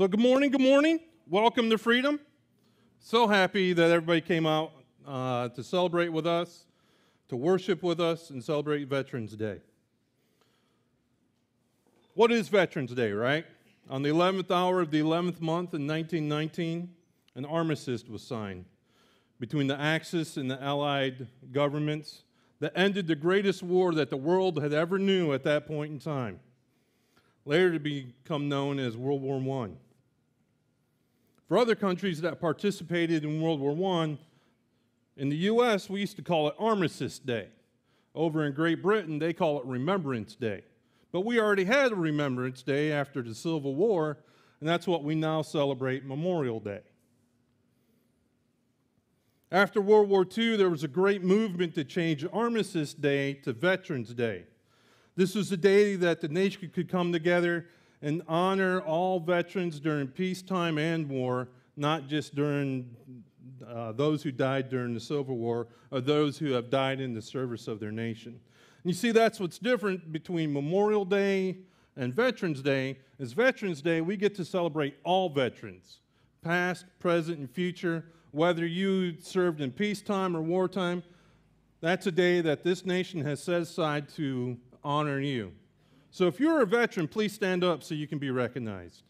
So, good morning, good morning. Welcome to Freedom. So happy that everybody came out uh, to celebrate with us, to worship with us, and celebrate Veterans Day. What is Veterans Day, right? On the 11th hour of the 11th month in 1919, an armistice was signed between the Axis and the Allied governments that ended the greatest war that the world had ever knew at that point in time, later to become known as World War I. For other countries that participated in World War I, in the U.S., we used to call it Armistice Day. Over in Great Britain, they call it Remembrance Day. But we already had a Remembrance Day after the Civil War, and that's what we now celebrate Memorial Day. After World War II, there was a great movement to change Armistice Day to Veterans Day. This was a day that the nation could come together and honor all veterans during peacetime and war, not just during uh, those who died during the Civil War or those who have died in the service of their nation. And you see, that's what's different between Memorial Day and Veterans Day. Is Veterans Day, we get to celebrate all veterans, past, present, and future whether you served in peacetime or wartime, that's a day that this nation has set aside to honor you. So if you're a veteran, please stand up so you can be recognized.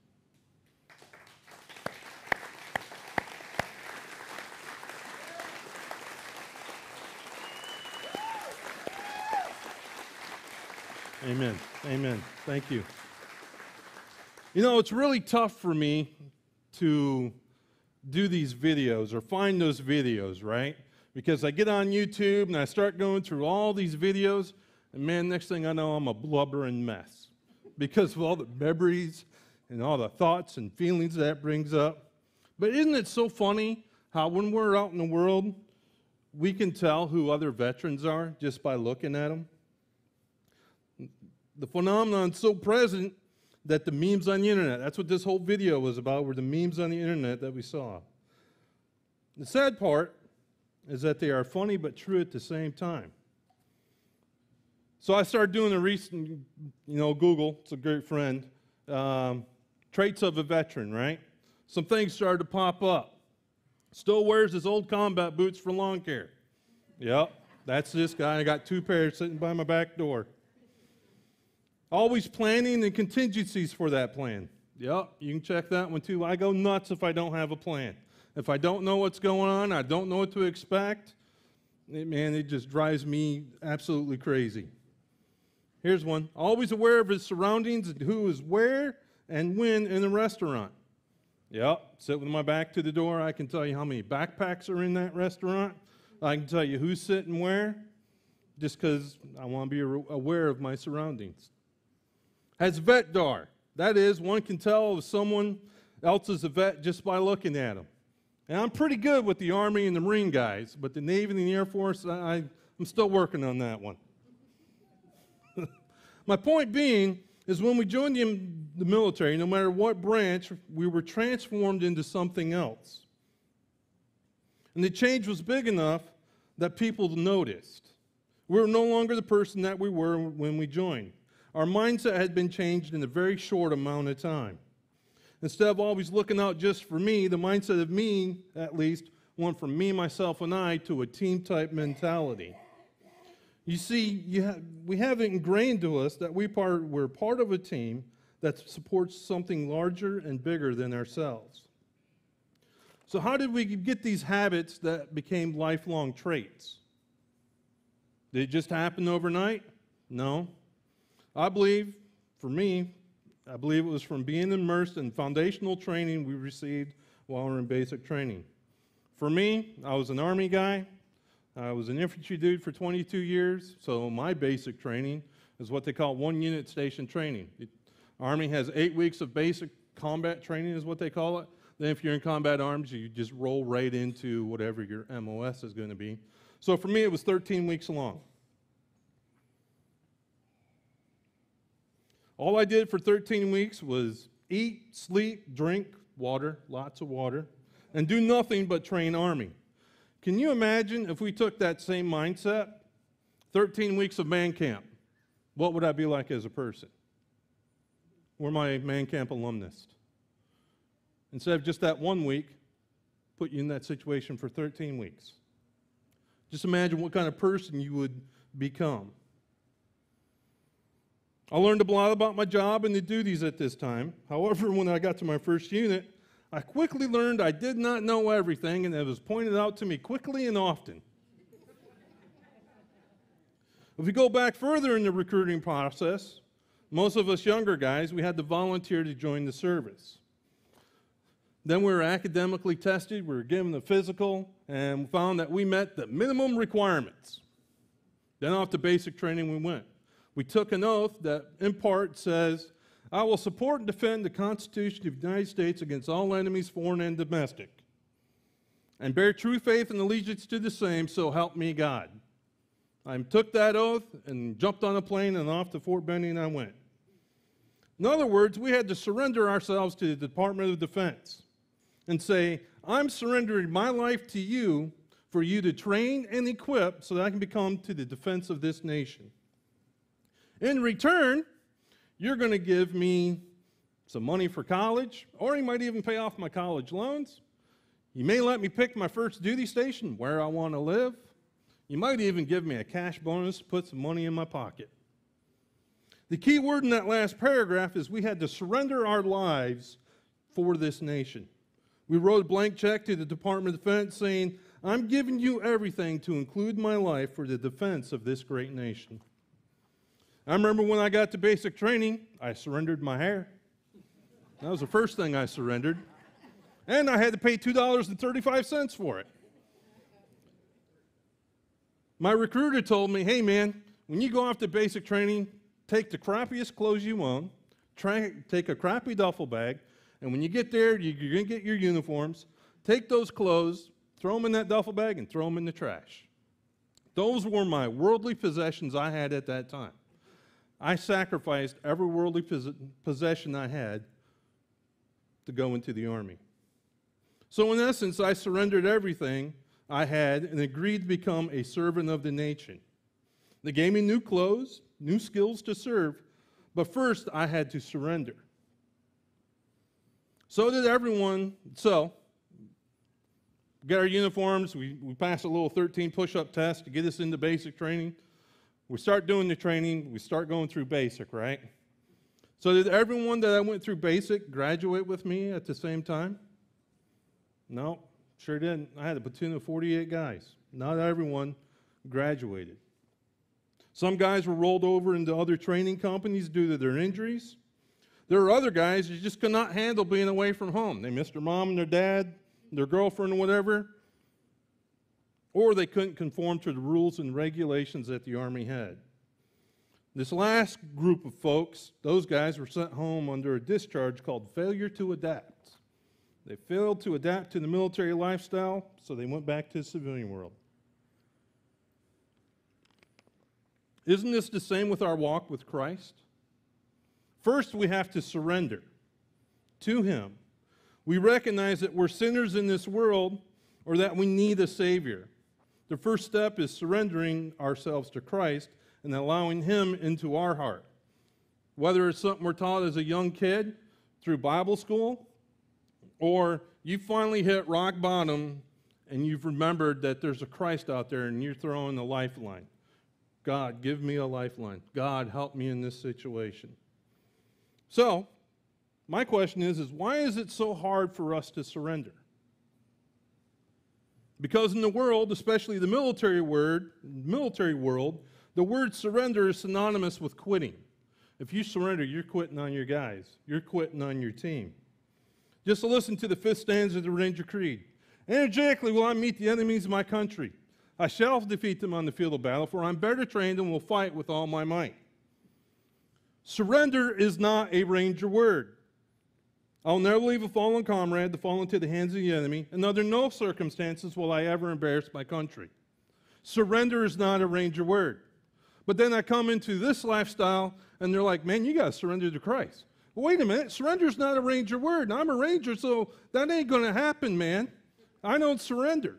Amen. Amen. Thank you. You know, it's really tough for me to do these videos or find those videos, right? Because I get on YouTube and I start going through all these videos, and man, next thing I know, I'm a blubbering mess because of all the memories and all the thoughts and feelings that brings up. But isn't it so funny how when we're out in the world, we can tell who other veterans are just by looking at them? The phenomenon's so present that the memes on the internet, that's what this whole video was about, were the memes on the internet that we saw. The sad part is that they are funny but true at the same time. So I started doing a recent, you know, Google, it's a great friend, um, traits of a veteran, right? Some things started to pop up. Still wears his old combat boots for lawn care. Yep, that's this guy. I got two pairs sitting by my back door. Always planning and contingencies for that plan. Yep, you can check that one too. I go nuts if I don't have a plan. If I don't know what's going on, I don't know what to expect, it, man, it just drives me absolutely crazy. Here's one. Always aware of his surroundings and who is where and when in the restaurant. Yep, sit with my back to the door. I can tell you how many backpacks are in that restaurant. I can tell you who's sitting where, just because I want to be aware of my surroundings has VETDAR. That is, one can tell if someone else is a vet just by looking at them. And I'm pretty good with the Army and the Marine guys, but the Navy and the Air Force, I, I'm still working on that one. My point being is when we joined the, military, no matter what branch, we were transformed into something else. And the change was big enough that people noticed. We were no longer the person that we were when we joined. Our mindset had been changed in a very short amount of time. Instead of always looking out just for me, the mindset of me, at least, went from me, myself, and I to a team type mentality. You see, you ha- we have it ingrained to us that we part, we're part of a team that supports something larger and bigger than ourselves. So, how did we get these habits that became lifelong traits? Did it just happen overnight? No. I believe, for me, I believe it was from being immersed in foundational training we received while we were in basic training. For me, I was an Army guy. I was an infantry dude for 22 years, so my basic training is what they call one unit station training. The Army has eight weeks of basic combat training, is what they call it. Then, if you're in combat arms, you just roll right into whatever your MOS is going to be. So, for me, it was 13 weeks long. All I did for 13 weeks was eat, sleep, drink water, lots of water, and do nothing but train Army. Can you imagine if we took that same mindset? 13 weeks of man camp. What would I be like as a person? We're my man camp alumnus. instead of just that one week, put you in that situation for 13 weeks. Just imagine what kind of person you would become. I learned a lot about my job and the duties at this time. However, when I got to my first unit, I quickly learned I did not know everything, and it was pointed out to me quickly and often. if we go back further in the recruiting process, most of us younger guys, we had to volunteer to join the service. Then we were academically tested, we were given a physical, and found that we met the minimum requirements. Then off to basic training we went. We took an oath that, in part, says, I will support and defend the Constitution of the United States against all enemies, foreign and domestic, and bear true faith and allegiance to the same, so help me God. I took that oath and jumped on a plane and off to Fort Benning I went. In other words, we had to surrender ourselves to the Department of Defense and say, I'm surrendering my life to you for you to train and equip so that I can become to the defense of this nation. In return, you're going to give me some money for college, or you might even pay off my college loans. You may let me pick my first duty station where I want to live. You might even give me a cash bonus to put some money in my pocket. The key word in that last paragraph is we had to surrender our lives for this nation. We wrote a blank check to the Department of Defense saying, I'm giving you everything to include my life for the defense of this great nation. I remember when I got to basic training, I surrendered my hair. That was the first thing I surrendered. And I had to pay $2.35 for it. My recruiter told me, hey man, when you go off to basic training, take the crappiest clothes you own, try, take a crappy duffel bag, and when you get there, you, you're going to get your uniforms. Take those clothes, throw them in that duffel bag, and throw them in the trash. Those were my worldly possessions I had at that time. I sacrificed every worldly possession I had to go into the army. So, in essence, I surrendered everything I had and agreed to become a servant of the nation. They gave me new clothes, new skills to serve, but first I had to surrender. So did everyone. So, get our uniforms. We, we passed a little 13 push up test to get us into basic training we start doing the training, we start going through basic, right? So did everyone that I went through basic graduate with me at the same time? No, sure didn't. I had a platoon of 48 guys. Not everyone graduated. Some guys were rolled over into other training companies due to their injuries. There are other guys who just could not handle being away from home. They missed their mom and their dad, their girlfriend, or whatever or they couldn't conform to the rules and regulations that the Army had. This last group of folks, those guys were sent home under a discharge called failure to adapt. They failed to adapt to the military lifestyle, so they went back to the civilian world. Isn't this the same with our walk with Christ? First, we have to surrender to Him. We recognize that we're sinners in this world or that we need a Savior. The first step is surrendering ourselves to Christ and allowing Him into our heart. Whether it's something we're taught as a young kid through Bible school, or you finally hit rock bottom and you've remembered that there's a Christ out there and you're throwing a lifeline. God, give me a lifeline. God, help me in this situation. So, my question is, is why is it so hard for us to surrender? Because in the world, especially the military word, military world, the word surrender is synonymous with quitting. If you surrender, you're quitting on your guys. You're quitting on your team. Just listen to the fifth stanza of the Ranger Creed. Energetically will I meet the enemies of my country. I shall defeat them on the field of battle, for I'm better trained and will fight with all my might. Surrender is not a Ranger word. I'll never leave a fallen comrade to fall into the hands of the enemy, and under no circumstances will I ever embarrass my country. Surrender is not a Ranger word. But then I come into this lifestyle, and they're like, man, you got to surrender to Christ. Well, wait a minute, surrender is not a Ranger word. I'm a Ranger, so that ain't going to happen, man. I don't surrender.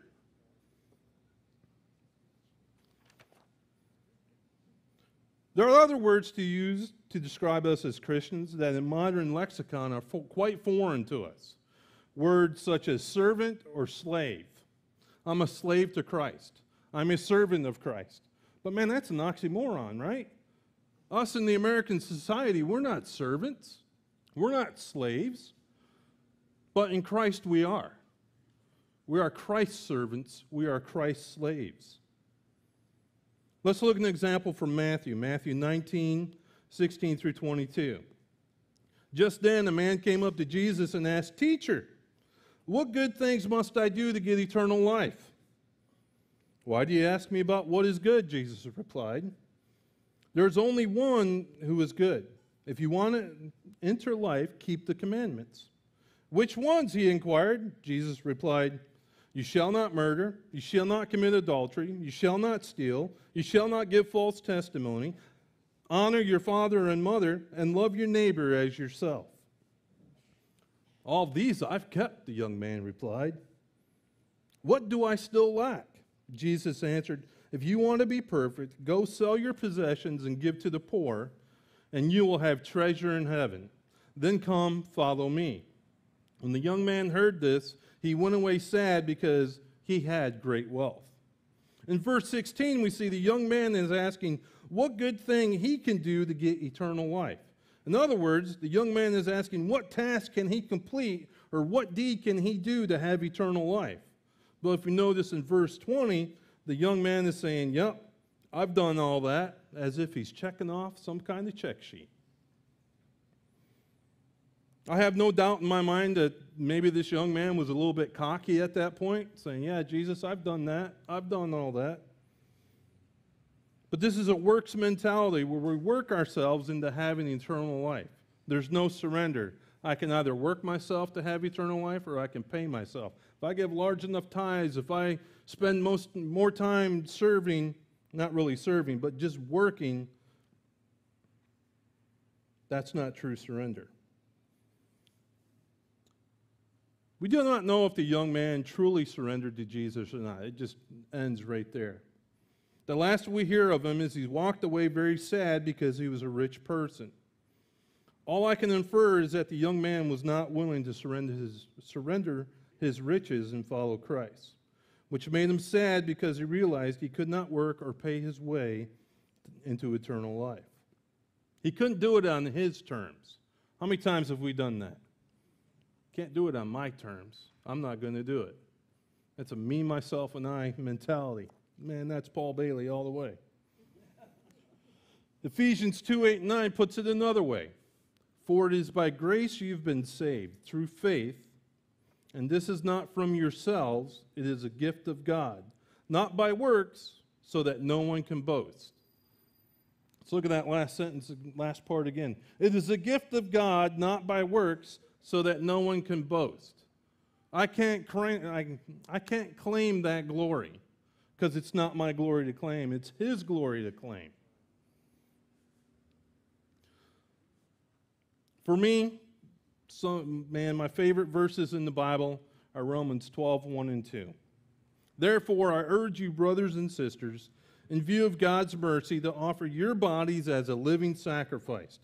There are other words to use to describe us as Christians that in modern lexicon are fo- quite foreign to us. words such as servant or slave. I'm a slave to Christ. I'm a servant of Christ. But man, that's an oxymoron, right? Us in the American society, we're not servants, we're not slaves, but in Christ we are. We are Christ's servants, we are Christ's slaves. Let's look at an example from Matthew, Matthew 19, 16 through 22. Just then, a man came up to Jesus and asked, Teacher, what good things must I do to get eternal life? Why do you ask me about what is good? Jesus replied. There's only one who is good. If you want to enter life, keep the commandments. Which ones? He inquired. Jesus replied, You shall not murder, you shall not commit adultery, you shall not steal, you shall not give false testimony, honor your father and mother, and love your neighbor as yourself. All these I've kept, the young man replied. What do I still lack? Jesus answered, If you want to be perfect, go sell your possessions and give to the poor, and you will have treasure in heaven. Then come, follow me. When the young man heard this, he went away sad because he had great wealth. In verse 16, we see the young man is asking what good thing he can do to get eternal life. In other words, the young man is asking what task can he complete or what deed can he do to have eternal life. But if you notice in verse 20, the young man is saying, Yep, I've done all that, as if he's checking off some kind of check sheet. I have no doubt in my mind that maybe this young man was a little bit cocky at that point, saying, Yeah, Jesus, I've done that. I've done all that. But this is a works mentality where we work ourselves into having eternal life. There's no surrender. I can either work myself to have eternal life or I can pay myself. If I give large enough tithes, if I spend most, more time serving, not really serving, but just working, that's not true surrender. We do not know if the young man truly surrendered to Jesus or not. It just ends right there. The last we hear of him is he walked away very sad because he was a rich person. All I can infer is that the young man was not willing to surrender his, surrender his riches and follow Christ, which made him sad because he realized he could not work or pay his way into eternal life. He couldn't do it on his terms. How many times have we done that? Can't do it on my terms. I'm not going to do it. That's a me, myself, and I mentality. Man, that's Paul Bailey all the way. Ephesians 2 8 and 9 puts it another way. For it is by grace you've been saved, through faith, and this is not from yourselves, it is a gift of God, not by works, so that no one can boast. Let's look at that last sentence, last part again. It is a gift of God, not by works, so that no one can boast. I can't, claim, I, I can't claim that glory because it's not my glory to claim, it's His glory to claim. For me, so, man, my favorite verses in the Bible are Romans 12, 1 and 2. Therefore, I urge you, brothers and sisters, in view of God's mercy, to offer your bodies as a living sacrifice,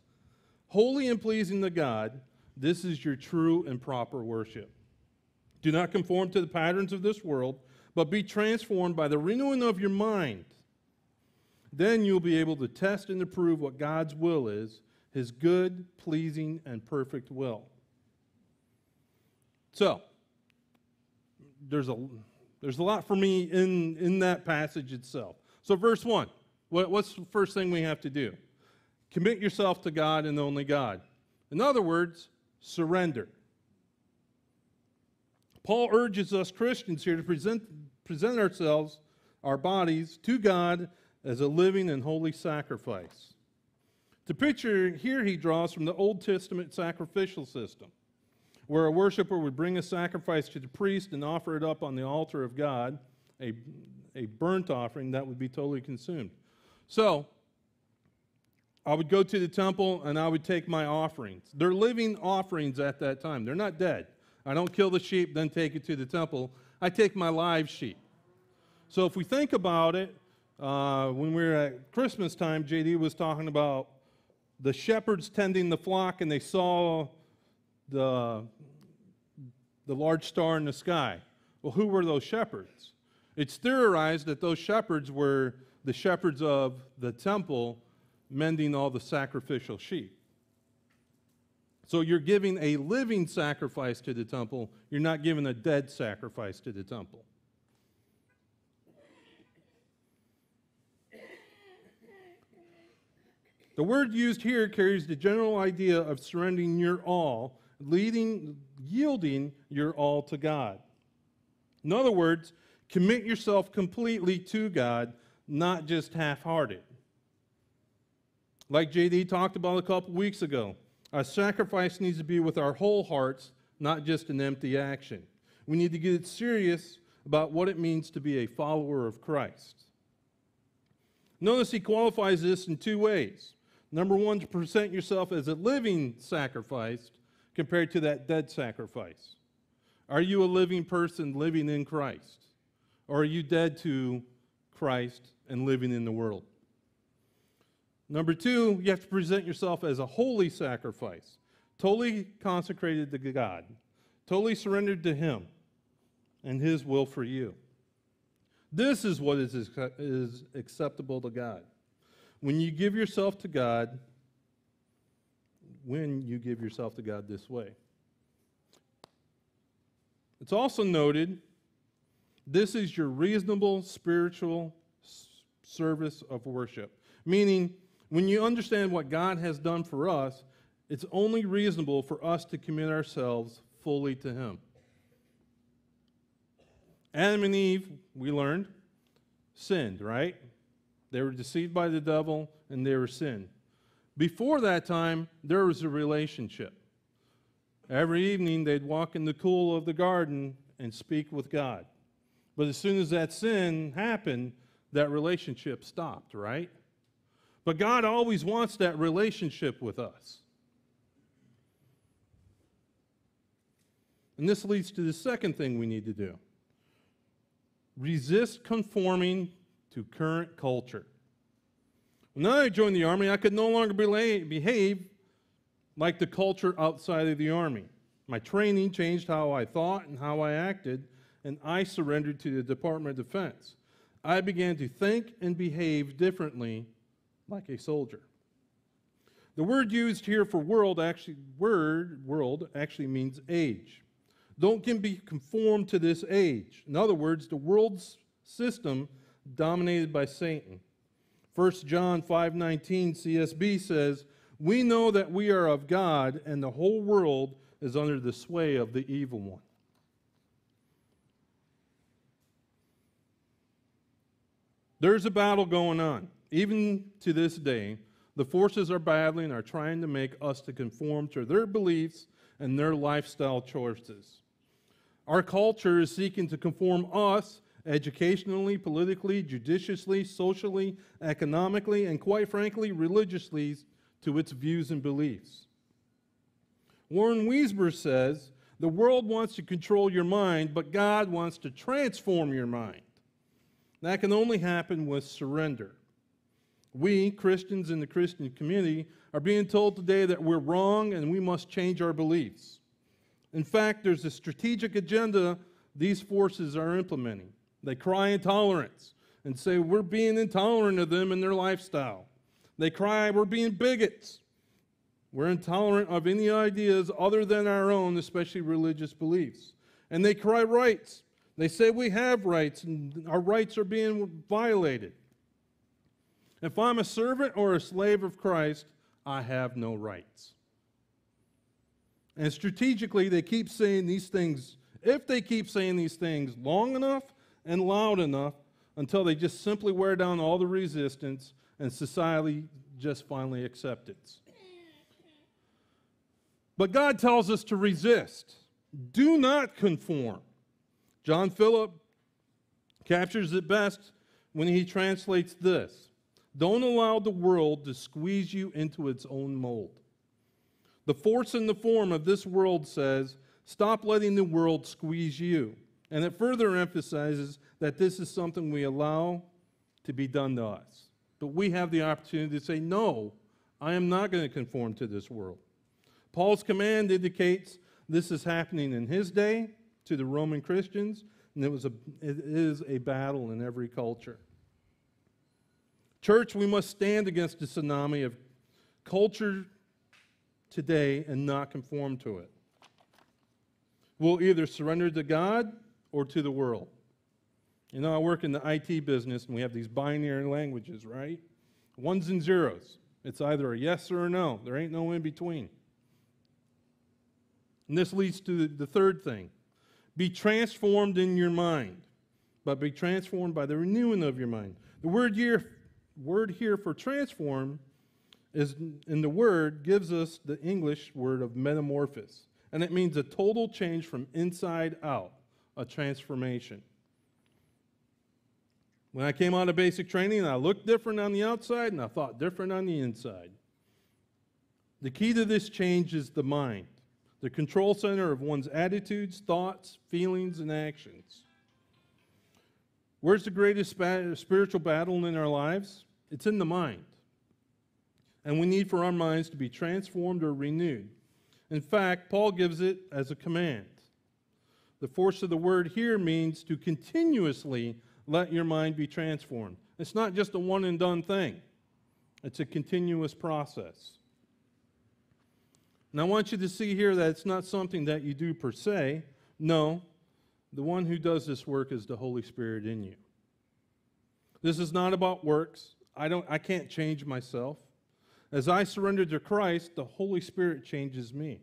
holy and pleasing to God. This is your true and proper worship. Do not conform to the patterns of this world, but be transformed by the renewing of your mind. Then you'll be able to test and approve what God's will is, his good, pleasing, and perfect will. So, there's a, there's a lot for me in, in that passage itself. So, verse 1, what, what's the first thing we have to do? Commit yourself to God and only God. In other words, surrender. Paul urges us Christians here to present, present ourselves, our bodies, to God as a living and holy sacrifice. The picture here he draws from the Old Testament sacrificial system, where a worshiper would bring a sacrifice to the priest and offer it up on the altar of God, a, a burnt offering that would be totally consumed. So, I would go to the temple and I would take my offerings. They're living offerings at that time, they're not dead. I don't kill the sheep, then take it to the temple. I take my live sheep. So if we think about it, uh, when we were at Christmas time, JD was talking about the shepherds tending the flock and they saw the, the large star in the sky. Well, who were those shepherds? It's theorized that those shepherds were the shepherds of the temple mending all the sacrificial sheep. So you're giving a living sacrifice to the temple, you're not giving a dead sacrifice to the temple. The word used here carries the general idea of surrendering your all, leading, yielding your all to God. In other words, commit yourself completely to God, not just half hearted. Like JD talked about a couple weeks ago, our sacrifice needs to be with our whole hearts, not just an empty action. We need to get serious about what it means to be a follower of Christ. Notice he qualifies this in two ways. Number one, to present yourself as a living sacrifice compared to that dead sacrifice. Are you a living person living in Christ? Or are you dead to Christ and living in the world? Number two, you have to present yourself as a holy sacrifice, totally consecrated to God, totally surrendered to Him and His will for you. This is what is, is acceptable to God. When you give yourself to God, when you give yourself to God this way. It's also noted this is your reasonable spiritual service of worship, meaning when you understand what God has done for us, it's only reasonable for us to commit ourselves fully to Him. Adam and Eve, we learned, sinned, right? They were deceived by the devil and they were sinned. Before that time, there was a relationship. Every evening, they'd walk in the cool of the garden and speak with God. But as soon as that sin happened, that relationship stopped, right? But God always wants that relationship with us. And this leads to the second thing we need to do resist conforming to current culture. When I joined the Army, I could no longer behave like the culture outside of the Army. My training changed how I thought and how I acted, and I surrendered to the Department of Defense. I began to think and behave differently like a soldier. The word used here for world actually word world actually means age. Don't can be conformed to this age. In other words, the world's system dominated by Satan. 1 John 5:19 CSB says, "We know that we are of God and the whole world is under the sway of the evil one." There's a battle going on. Even to this day, the forces are battling, are trying to make us to conform to their beliefs and their lifestyle choices. Our culture is seeking to conform us educationally, politically, judiciously, socially, economically, and quite frankly, religiously to its views and beliefs. Warren Wiersbe says, The world wants to control your mind, but God wants to transform your mind. That can only happen with surrender. We, Christians in the Christian community, are being told today that we're wrong and we must change our beliefs. In fact, there's a strategic agenda these forces are implementing. They cry intolerance and say we're being intolerant of them and their lifestyle. They cry we're being bigots. We're intolerant of any ideas other than our own, especially religious beliefs. And they cry rights. They say we have rights and our rights are being violated. If I'm a servant or a slave of Christ, I have no rights. And strategically, they keep saying these things, if they keep saying these things long enough and loud enough until they just simply wear down all the resistance and society just finally accepts it. But God tells us to resist. Do not conform. John Philip captures it best when he translates this don't allow the world to squeeze you into its own mold. The force and the form of this world says, stop letting the world squeeze you. And it further emphasizes that this is something we allow to be done to us. But we have the opportunity to say, no, I am not going to conform to this world. Paul's command indicates this is happening in his day to the Roman Christians, and it, was a, it is a battle in every culture. Church, we must stand against the tsunami of culture today and not conform to it. We'll either surrender to God or to the world. You know, I work in the IT business and we have these binary languages, right? Ones and zeros. It's either a yes or a no. There ain't no in between. And this leads to the third thing be transformed in your mind, but be transformed by the renewing of your mind. The word here, word here for transform is in the word gives us the English word of metamorphosis, and it means a total change from inside out, a transformation. When I came out of basic training, I looked different on the outside and I thought different on the inside. The key to this change is the mind, the control center of one's attitudes, thoughts, feelings, and actions. Where's the greatest spiritual battle in our lives? It's in the mind. And we need for our minds to be transformed or renewed. In fact, Paul gives it as a command. The force of the word here means to continuously let your mind be transformed. It's not just a one and done thing, it's a continuous process. And I want you to see here that it's not something that you do per se. No, the one who does this work is the Holy Spirit in you. This is not about works. I, don't, I can't change myself. As I surrender to Christ, the Holy Spirit changes me.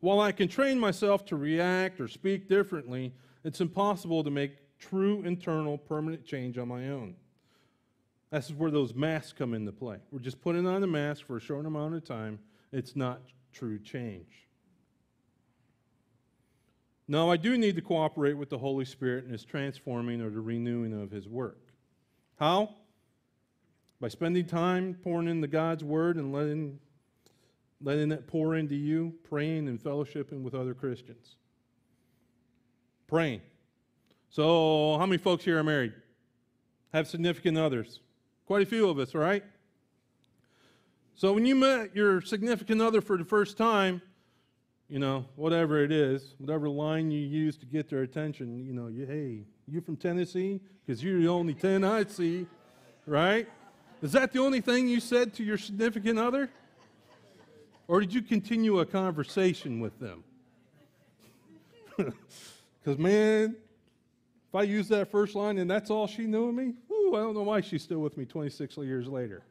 While I can train myself to react or speak differently, it's impossible to make true internal permanent change on my own. This is where those masks come into play. We're just putting on a mask for a short amount of time. It's not true change. Now, I do need to cooperate with the Holy Spirit in His transforming or the renewing of His work. How? By spending time pouring into God's Word and letting, letting it pour into you, praying and fellowshipping with other Christians. Praying. So, how many folks here are married? Have significant others? Quite a few of us, right? So, when you met your significant other for the first time, you know, whatever it is, whatever line you use to get their attention, you know, you, hey, you from Tennessee? Because you're the only 10 I see, right? Is that the only thing you said to your significant other? Or did you continue a conversation with them? Because, man, if I use that first line and that's all she knew of me, ooh, I don't know why she's still with me 26 years later.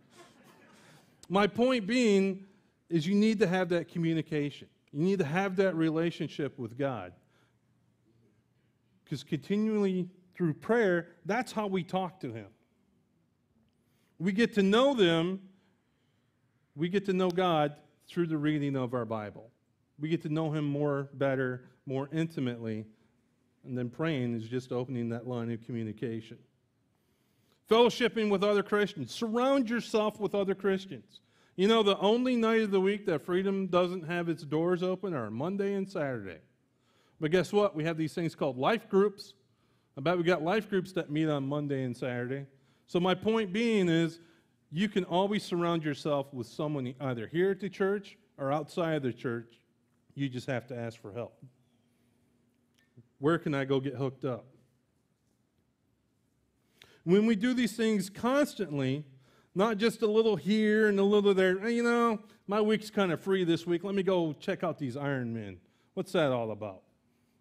My point being is you need to have that communication. You need to have that relationship with God. Because continually through prayer, that's how we talk to Him. We get to know them, we get to know God through the reading of our Bible. We get to know Him more, better, more intimately and then praying is just opening that line of communication. Fellowshipping with other Christians. Surround yourself with other Christians. You know, the only night of the week that freedom doesn't have its doors open are Monday and Saturday. But guess what? We have these things called life groups. I bet we got life groups that meet on Monday and Saturday. So, my point being is you can always surround yourself with someone either here at the church or outside of the church. You just have to ask for help. Where can I go get hooked up? When we do these things constantly, not just a little here and a little there, you know, my week's kind of free this week. Let me go check out these Iron Men. What's that all about?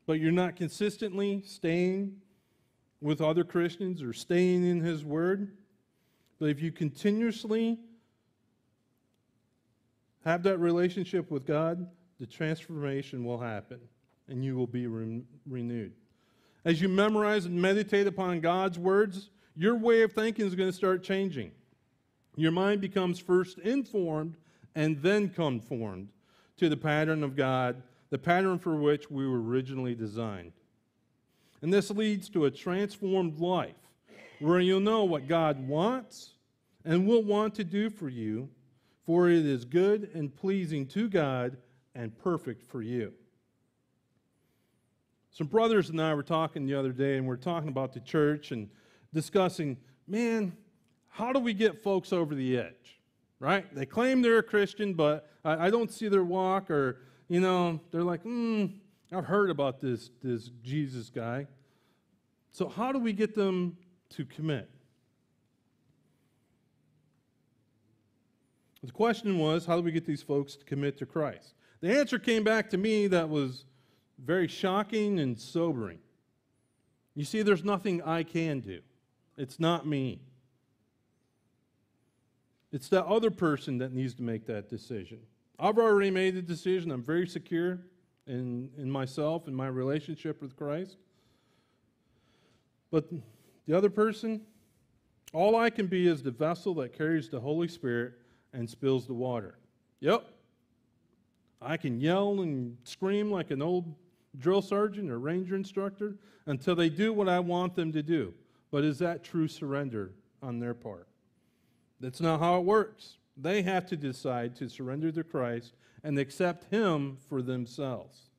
But you're not consistently staying with other Christians or staying in His Word. But if you continuously have that relationship with God, the transformation will happen and you will be re- renewed. As you memorize and meditate upon God's words, your way of thinking is going to start changing. Your mind becomes first informed and then conformed to the pattern of God, the pattern for which we were originally designed. And this leads to a transformed life where you'll know what God wants and will want to do for you, for it is good and pleasing to God and perfect for you. Some brothers and I were talking the other day, and we are talking about the church and discussing, man, how do we get folks over the edge? Right? They claim they're a Christian, but I, I don't see their walk, or, you know, they're like, hmm, I've heard about this, this Jesus guy. So, how do we get them to commit? The question was, how do we get these folks to commit to Christ? The answer came back to me that was very shocking and sobering. You see, there's nothing I can do, it's not me. It's that other person that needs to make that decision. I've already made the decision. I'm very secure in, in myself and my relationship with Christ. But the other person, all I can be is the vessel that carries the Holy Spirit and spills the water. Yep. I can yell and scream like an old drill sergeant or ranger instructor until they do what I want them to do. But is that true surrender on their part? That's not how it works. They have to decide to surrender to Christ and accept Him for themselves.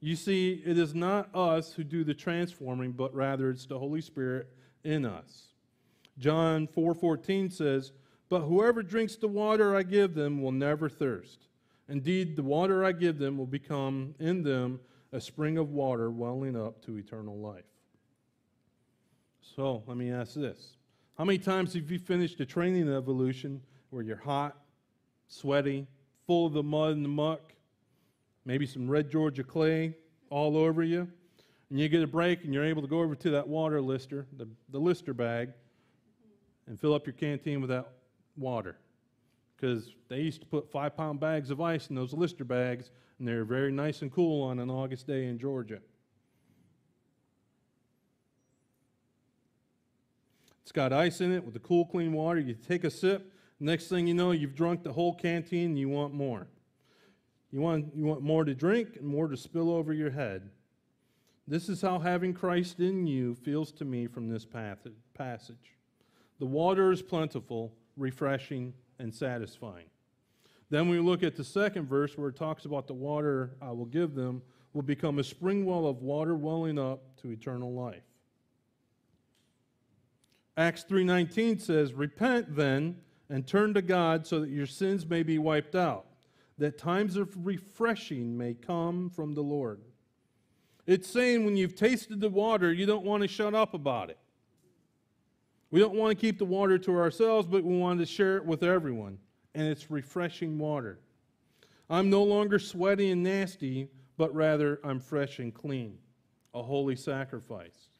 You see, it is not us who do the transforming, but rather it's the Holy Spirit in us. John 4:14 says, "But whoever drinks the water I give them will never thirst. Indeed, the water I give them will become in them a spring of water welling up to eternal life." So, let me ask this. How many times have you finished a training evolution where you're hot, sweaty, full of the mud and the muck, maybe some red Georgia clay all over you, and you get a break and you're able to go over to that water lister, the, the lister bag, and fill up your canteen with that water. Because they used to put five pound bags of ice in those lister bags, and they're very nice and cool on an August day in Georgia. It's got ice in it with the cool, clean water. You take a sip. Next thing you know, you've drunk the whole canteen and you want more. You want, you want more to drink and more to spill over your head. This is how having Christ in you feels to me from this passage. The water is plentiful, refreshing, and satisfying. Then we look at the second verse where it talks about the water I will give them will become a spring well of water welling up to eternal life. Acts 3:19 says, "Repent then and turn to God so that your sins may be wiped out, that times of refreshing may come from the Lord." It's saying when you've tasted the water, you don't want to shut up about it. We don't want to keep the water to ourselves, but we want to share it with everyone. And it's refreshing water. I'm no longer sweaty and nasty, but rather I'm fresh and clean, a holy sacrifice.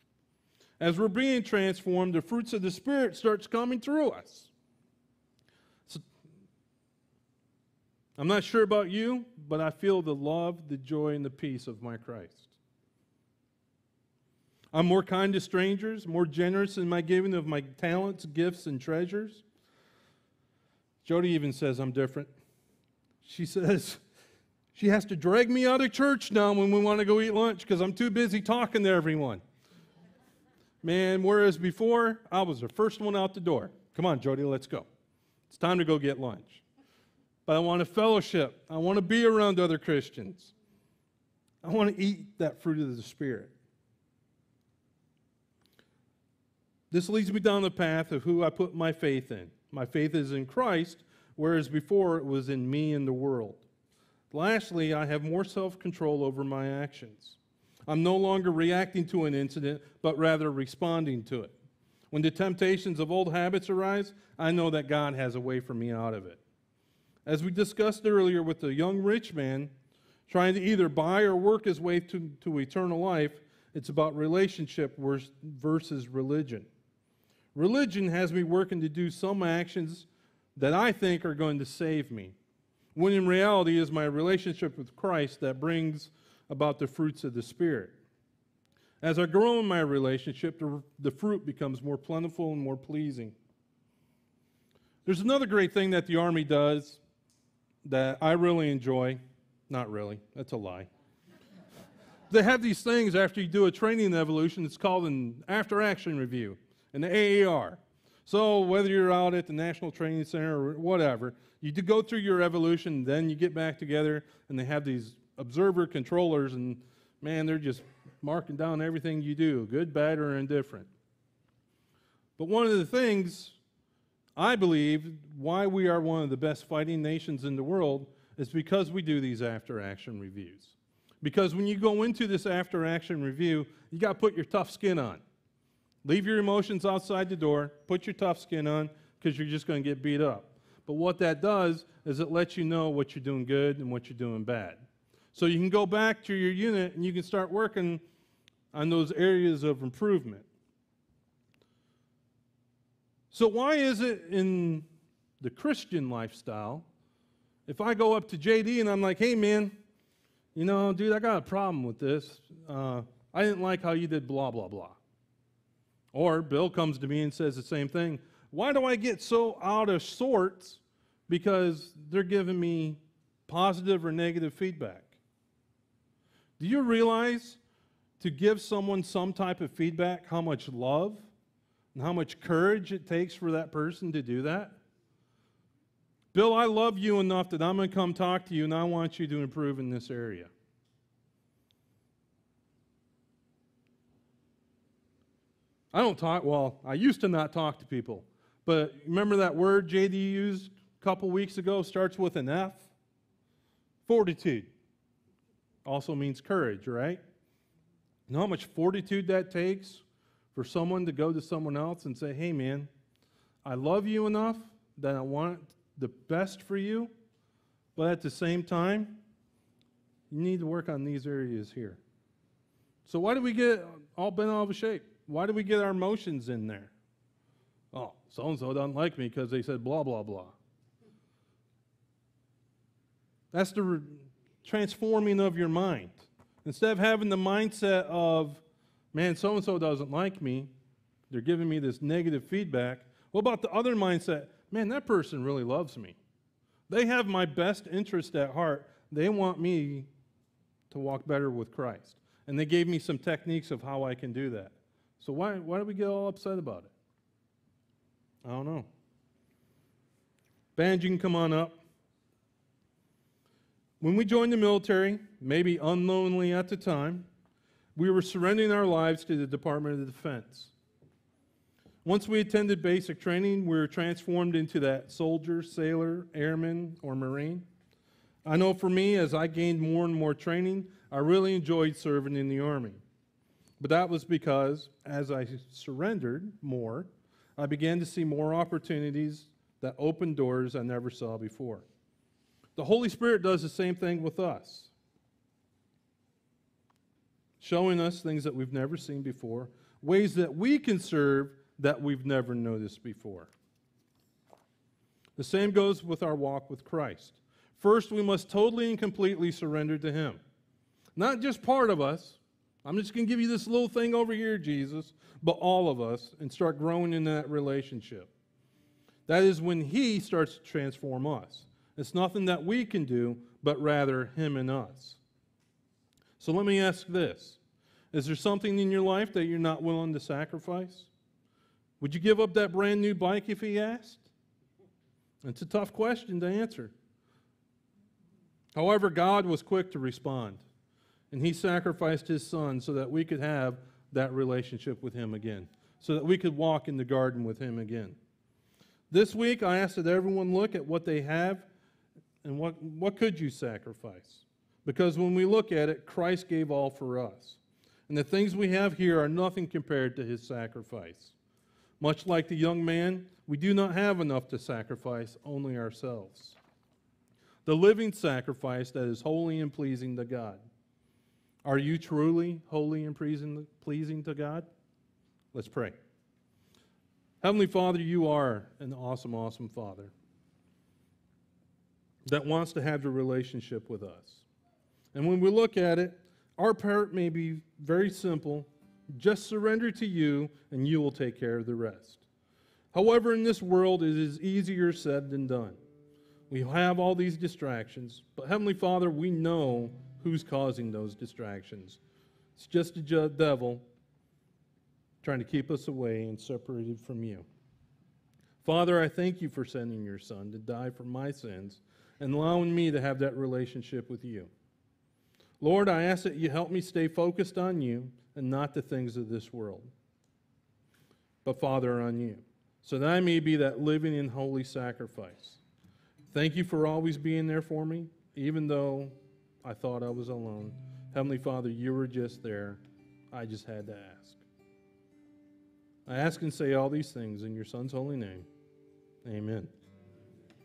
As we're being transformed, the fruits of the Spirit starts coming through us. I'm not sure about you, but I feel the love, the joy, and the peace of my Christ. I'm more kind to strangers, more generous in my giving of my talents, gifts, and treasures. Jody even says I'm different. She says she has to drag me out of church now when we want to go eat lunch because I'm too busy talking to everyone. Man, whereas before, I was the first one out the door. Come on, Jody, let's go. It's time to go get lunch. But I want to fellowship. I want to be around other Christians. I want to eat that fruit of the Spirit. This leads me down the path of who I put my faith in. My faith is in Christ, whereas before it was in me and the world. Lastly, I have more self control over my actions. I'm no longer reacting to an incident, but rather responding to it. When the temptations of old habits arise, I know that God has a way for me out of it. As we discussed earlier with the young rich man trying to either buy or work his way to, to eternal life, it's about relationship versus religion. Religion has me working to do some actions that I think are going to save me, when in reality is my relationship with Christ that brings about the fruits of the Spirit. As I grow in my relationship, the, the fruit becomes more plentiful and more pleasing. There's another great thing that the Army does that I really enjoy. Not really, that's a lie. they have these things after you do a training evolution, it's called an after action review, an AAR. So, whether you're out at the National Training Center or whatever, you go through your evolution, then you get back together, and they have these observer controllers, and man, they're just marking down everything you do, good, bad, or indifferent. But one of the things I believe why we are one of the best fighting nations in the world is because we do these after action reviews. Because when you go into this after action review, you got to put your tough skin on. Leave your emotions outside the door, put your tough skin on, because you're just going to get beat up. But what that does is it lets you know what you're doing good and what you're doing bad. So you can go back to your unit and you can start working on those areas of improvement. So, why is it in the Christian lifestyle, if I go up to JD and I'm like, hey man, you know, dude, I got a problem with this. Uh, I didn't like how you did blah, blah, blah. Or Bill comes to me and says the same thing. Why do I get so out of sorts? Because they're giving me positive or negative feedback. Do you realize to give someone some type of feedback how much love and how much courage it takes for that person to do that? Bill, I love you enough that I'm going to come talk to you and I want you to improve in this area. I don't talk, well, I used to not talk to people. But remember that word JD used a couple weeks ago? Starts with an F? Fortitude. Also means courage, right? You know how much fortitude that takes for someone to go to someone else and say, hey, man, I love you enough that I want the best for you, but at the same time, you need to work on these areas here. So, why do we get all bent out of shape? Why do we get our emotions in there? Oh, so and so doesn't like me because they said blah, blah, blah. That's the re- transforming of your mind. Instead of having the mindset of, man, so and so doesn't like me, they're giving me this negative feedback. What about the other mindset? Man, that person really loves me. They have my best interest at heart. They want me to walk better with Christ. And they gave me some techniques of how I can do that. So why, why do we get all upset about it? I don't know. Band, you can come on up. When we joined the military, maybe unknowingly at the time, we were surrendering our lives to the Department of Defense. Once we attended basic training, we were transformed into that soldier, sailor, airman, or Marine. I know for me, as I gained more and more training, I really enjoyed serving in the Army. But that was because as I surrendered more, I began to see more opportunities that opened doors I never saw before. The Holy Spirit does the same thing with us, showing us things that we've never seen before, ways that we can serve that we've never noticed before. The same goes with our walk with Christ. First, we must totally and completely surrender to Him. Not just part of us. I'm just going to give you this little thing over here, Jesus, but all of us, and start growing in that relationship. That is when He starts to transform us. It's nothing that we can do, but rather Him and us. So let me ask this Is there something in your life that you're not willing to sacrifice? Would you give up that brand new bike if He asked? It's a tough question to answer. However, God was quick to respond, and He sacrificed His Son so that we could have that relationship with Him again, so that we could walk in the garden with Him again. This week, I asked that everyone look at what they have and what, what could you sacrifice? Because when we look at it, Christ gave all for us. And the things we have here are nothing compared to his sacrifice. Much like the young man, we do not have enough to sacrifice, only ourselves. The living sacrifice that is holy and pleasing to God. Are you truly holy and pleasing to God? Let's pray. Heavenly Father, you are an awesome, awesome Father that wants to have a relationship with us. And when we look at it, our part may be very simple just surrender to you, and you will take care of the rest. However, in this world, it is easier said than done. We have all these distractions, but Heavenly Father, we know who's causing those distractions. It's just the devil trying to keep us away and separated from you. Father, I thank you for sending your Son to die for my sins and allowing me to have that relationship with you. Lord, I ask that you help me stay focused on you and not the things of this world, but Father, on you, so that I may be that living and holy sacrifice. Thank you for always being there for me, even though I thought I was alone. Heavenly Father, you were just there. I just had to ask. I ask and say all these things in your Son's holy name. Amen.